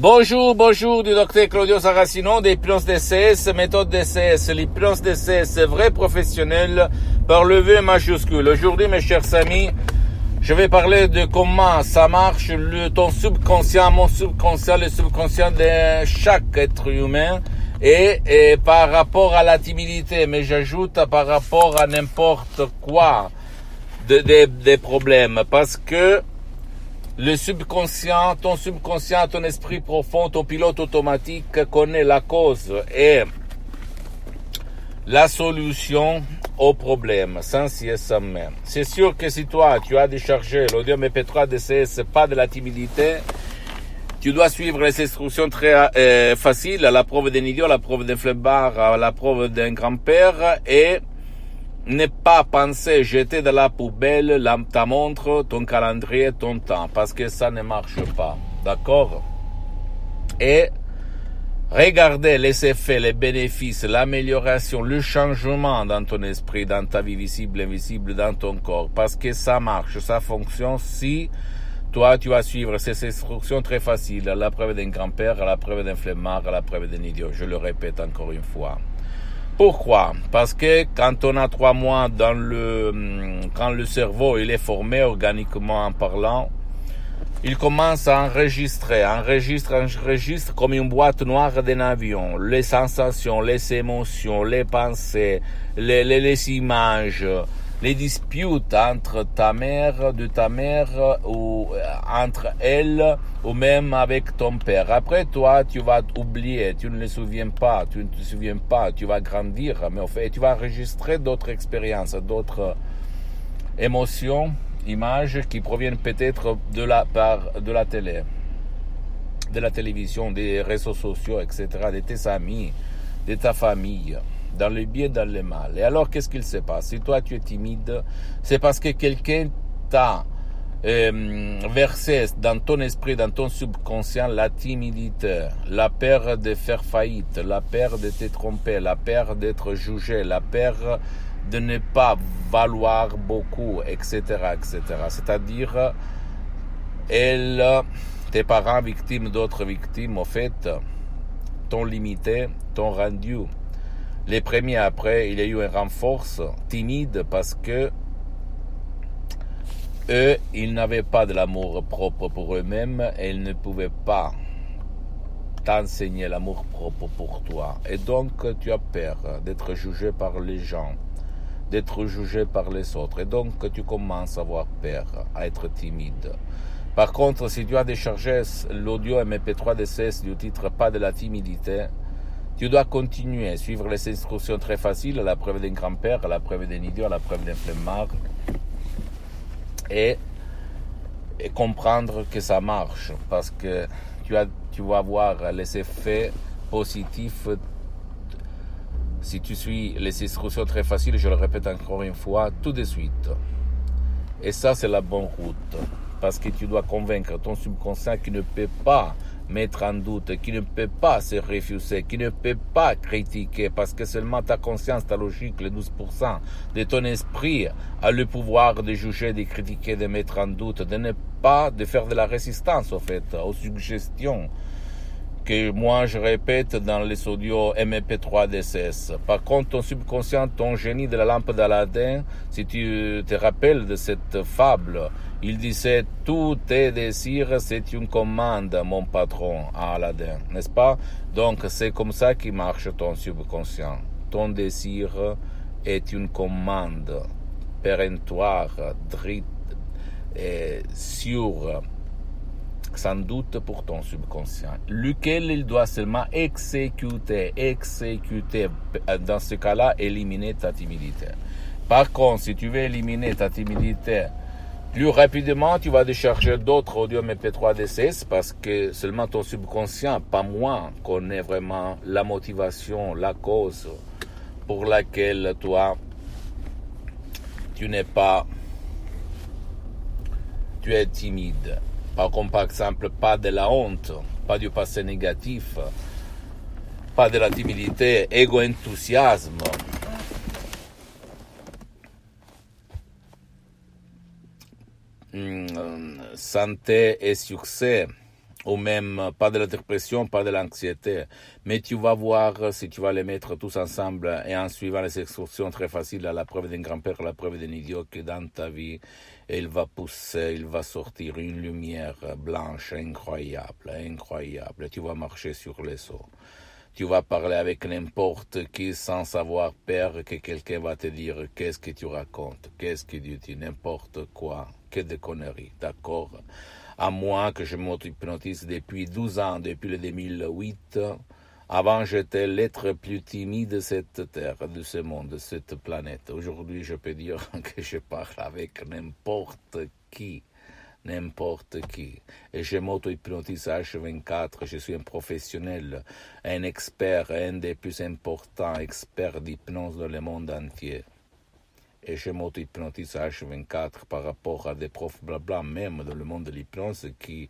Bonjour, bonjour du docteur Claudio Saracino des plans DCS, méthode DCS, les plans DCS vrais professionnels par le V majuscule. Aujourd'hui, mes chers amis, je vais parler de comment ça marche le, ton subconscient, mon subconscient, le subconscient de chaque être humain et, et par rapport à la timidité, mais j'ajoute par rapport à n'importe quoi des de, de problèmes parce que le subconscient, ton subconscient, ton esprit profond, ton pilote automatique connaît la cause et la solution au problème, sans sans même. C'est sûr que si toi, tu as déchargé l'audio MP3 DCS, pas de la timidité, tu dois suivre les instructions très euh, faciles, la preuve d'un idiot, la preuve d'un flemmard, la preuve d'un grand-père et ne pas penser jeter de la poubelle ta montre, ton calendrier, ton temps, parce que ça ne marche pas. D'accord? Et regardez les effets, les bénéfices, l'amélioration, le changement dans ton esprit, dans ta vie visible, invisible, dans ton corps, parce que ça marche, ça fonctionne si toi, tu vas suivre ces instructions très faciles, la preuve d'un grand-père, la preuve d'un flemmard, la preuve d'un idiot. Je le répète encore une fois. Pourquoi? Parce que quand on a trois mois dans le, quand le cerveau il est formé organiquement en parlant, il commence à enregistrer, enregistre, enregistre comme une boîte noire d'un avion, les sensations, les émotions, les pensées, les, les, les images, les disputes entre ta mère, de ta mère, ou entre elle, ou même avec ton père. Après, toi, tu vas oublier, tu ne les souviens pas, tu ne te souviens pas, tu vas grandir, mais au fait, tu vas enregistrer d'autres expériences, d'autres émotions, images qui proviennent peut-être de la part de la télé, de la télévision, des réseaux sociaux, etc., de tes amis, de ta famille dans le bien, dans le mal. Et alors, qu'est-ce qu'il se passe? Si toi, tu es timide, c'est parce que quelqu'un t'a euh, versé dans ton esprit, dans ton subconscient, la timidité, la peur de faire faillite, la peur de te tromper, la peur d'être jugé, la peur de ne pas valoir beaucoup, etc., etc. C'est-à-dire, elle, tes parents victimes d'autres victimes, au fait, t'ont limité, t'ont rendu les premiers après, il y a eu un renforce timide parce que eux, ils n'avaient pas de l'amour propre pour eux-mêmes et ils ne pouvaient pas t'enseigner l'amour propre pour toi. Et donc, tu as peur d'être jugé par les gens, d'être jugé par les autres. Et donc, tu commences à avoir peur, à être timide. Par contre, si tu as déchargé l'audio MP3 DCS du titre Pas de la timidité, tu dois continuer, suivre les instructions très faciles, la preuve d'un grand-père, la preuve d'un idiot, la preuve d'un flemmard, et, et comprendre que ça marche, parce que tu, tu vas voir les effets positifs si tu suis les instructions très faciles, je le répète encore une fois, tout de suite. Et ça, c'est la bonne route. Parce que tu dois convaincre ton subconscient qui ne peut pas mettre en doute, qui ne peut pas se refuser, qui ne peut pas critiquer, parce que seulement ta conscience, ta logique, les 12% de ton esprit a le pouvoir de juger, de critiquer, de mettre en doute, de ne pas, de faire de la résistance, au fait, aux suggestions que moi je répète dans les audios MP3 DSS. Par contre, ton subconscient, ton génie de la lampe d'Aladin, si tu te rappelles de cette fable, il disait tous tes désirs, c'est une commande, mon patron, à Aladdin, n'est-ce pas? Donc, c'est comme ça qui marche ton subconscient. Ton désir est une commande péremptoire, drite, et sûre, sans doute pour ton subconscient, lequel il doit seulement exécuter, exécuter, dans ce cas-là, éliminer ta timidité. Par contre, si tu veux éliminer ta timidité plus rapidement, tu vas décharger d'autres audio MP3 DCS parce que seulement ton subconscient, pas moi, connaît vraiment la motivation, la cause pour laquelle toi, tu n'es pas, tu es timide. Par contre, par exemple, pas de la honte, pas du passé négatif, pas de la timidité, égo-enthousiasme. Hmm, santé et succès, ou même pas de la dépression, pas de l'anxiété. Mais tu vas voir si tu vas les mettre tous ensemble et en suivant les excursions très faciles à la preuve d'un grand-père, la preuve d'un idiot que dans ta vie, il va pousser, il va sortir une lumière blanche incroyable, incroyable. Tu vas marcher sur les eaux. Tu vas parler avec n'importe qui sans savoir peur que quelqu'un va te dire qu'est-ce que tu racontes, qu'est-ce que tu dis, n'importe quoi, que des conneries, d'accord? À moi que je m'auto-hypnotise depuis 12 ans, depuis le 2008, avant j'étais l'être plus timide de cette terre, de ce monde, de cette planète. Aujourd'hui je peux dire que je parle avec n'importe qui n'importe qui. Et je m'auto-hypnotise H24, je suis un professionnel, un expert, un des plus importants experts d'hypnose dans le monde entier. Et je m'auto-hypnotise H24 par rapport à des profs blabla, même dans le monde de l'hypnose, qui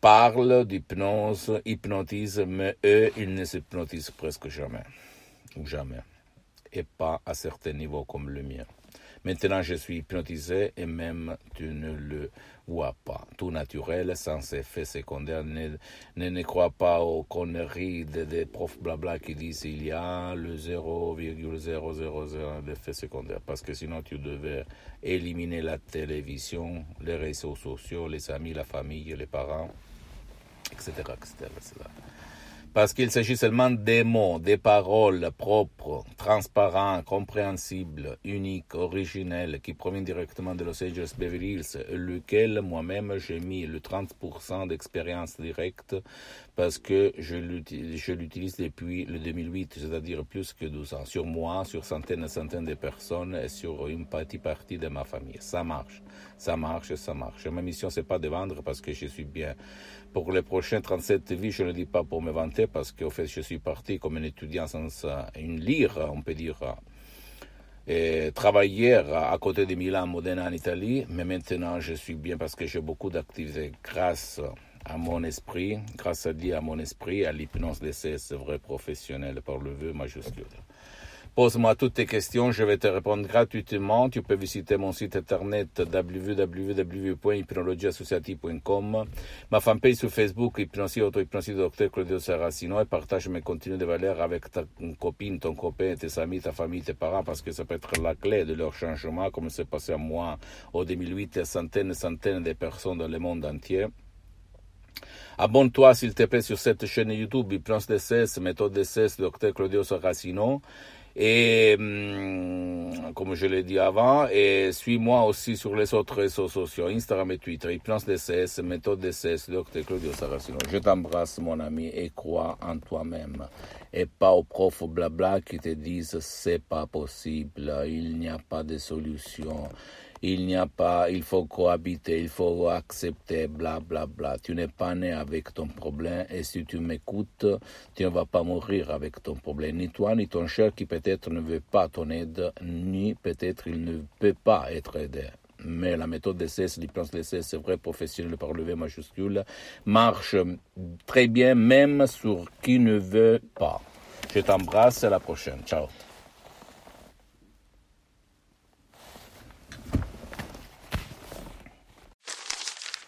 parlent d'hypnose, hypnotisent, mais eux, ils ne s'hypnotisent presque jamais. Ou jamais. Et pas à certains niveaux comme le mien. Maintenant, je suis hypnotisé et même tu ne le vois pas. Tout naturel, sans effet secondaire. Ne, ne, crois pas aux conneries des, profs blabla qui disent il y a le 0,000 d'effet secondaire. Parce que sinon, tu devais éliminer la télévision, les réseaux sociaux, les amis, la famille, les parents, etc. parce qu'il s'agit seulement des mots, des paroles propres, transparents, compréhensibles, uniques, originelles, qui proviennent directement de Los Angeles Beverly Hills, lequel moi-même j'ai mis le 30% d'expérience directe parce que je l'utilise depuis le 2008, c'est-à-dire plus que 12 ans, sur moi, sur centaines et centaines de personnes et sur une petite partie de ma famille. Ça marche, ça marche, ça marche. Ma mission, c'est pas de vendre parce que je suis bien. Pour les prochains 37 vies, je ne dis pas pour me vanter parce qu'au fait, je suis parti comme un étudiant sans une lire, on peut dire, et travailler à côté de Milan, Modena en Italie, mais maintenant je suis bien parce que j'ai beaucoup d'activités grâce mon esprit, grâce à Dieu, à mon esprit, à l'hypnose d'essai, c'est vrai professionnel par le vœu majuscule. Pose-moi toutes tes questions, je vais te répondre gratuitement. Tu peux visiter mon site internet www.hypnologieassociative.com, ma fanpage sur Facebook, Hypnosie, Auto-Hypnosie, Dr Claudio Saracino, et partage mes contenus de valeur avec ta copine, ton copain, tes amis, ta famille, tes parents, parce que ça peut être la clé de leur changement, comme c'est passé à moi au 2008 à centaines et centaines de personnes dans le monde entier. Abonne-toi, s'il te plaît, sur cette chaîne YouTube, Hypnose DCS, méthode DCS, Dr Claudio Saracino. Et hum, comme je l'ai dit avant, et suis-moi aussi sur les autres réseaux sociaux, Instagram et Twitter, Hypnose DCS, méthode DCS, Dr Claudio Saracino. Je t'embrasse, mon ami, et crois en toi-même. Et pas aux profs blabla qui te disent c'est pas possible, il n'y a pas de solution il n'y a pas, il faut cohabiter, il faut accepter, bla bla bla. Tu n'es pas né avec ton problème et si tu m'écoutes, tu ne vas pas mourir avec ton problème. Ni toi, ni ton cher qui peut-être ne veut pas ton aide, ni peut-être il ne peut pas être aidé. Mais la méthode d'essai, l'hypnose d'essai, c'est vrai, professionnel par le V majuscule, marche très bien même sur qui ne veut pas. Je t'embrasse, à la prochaine. Ciao.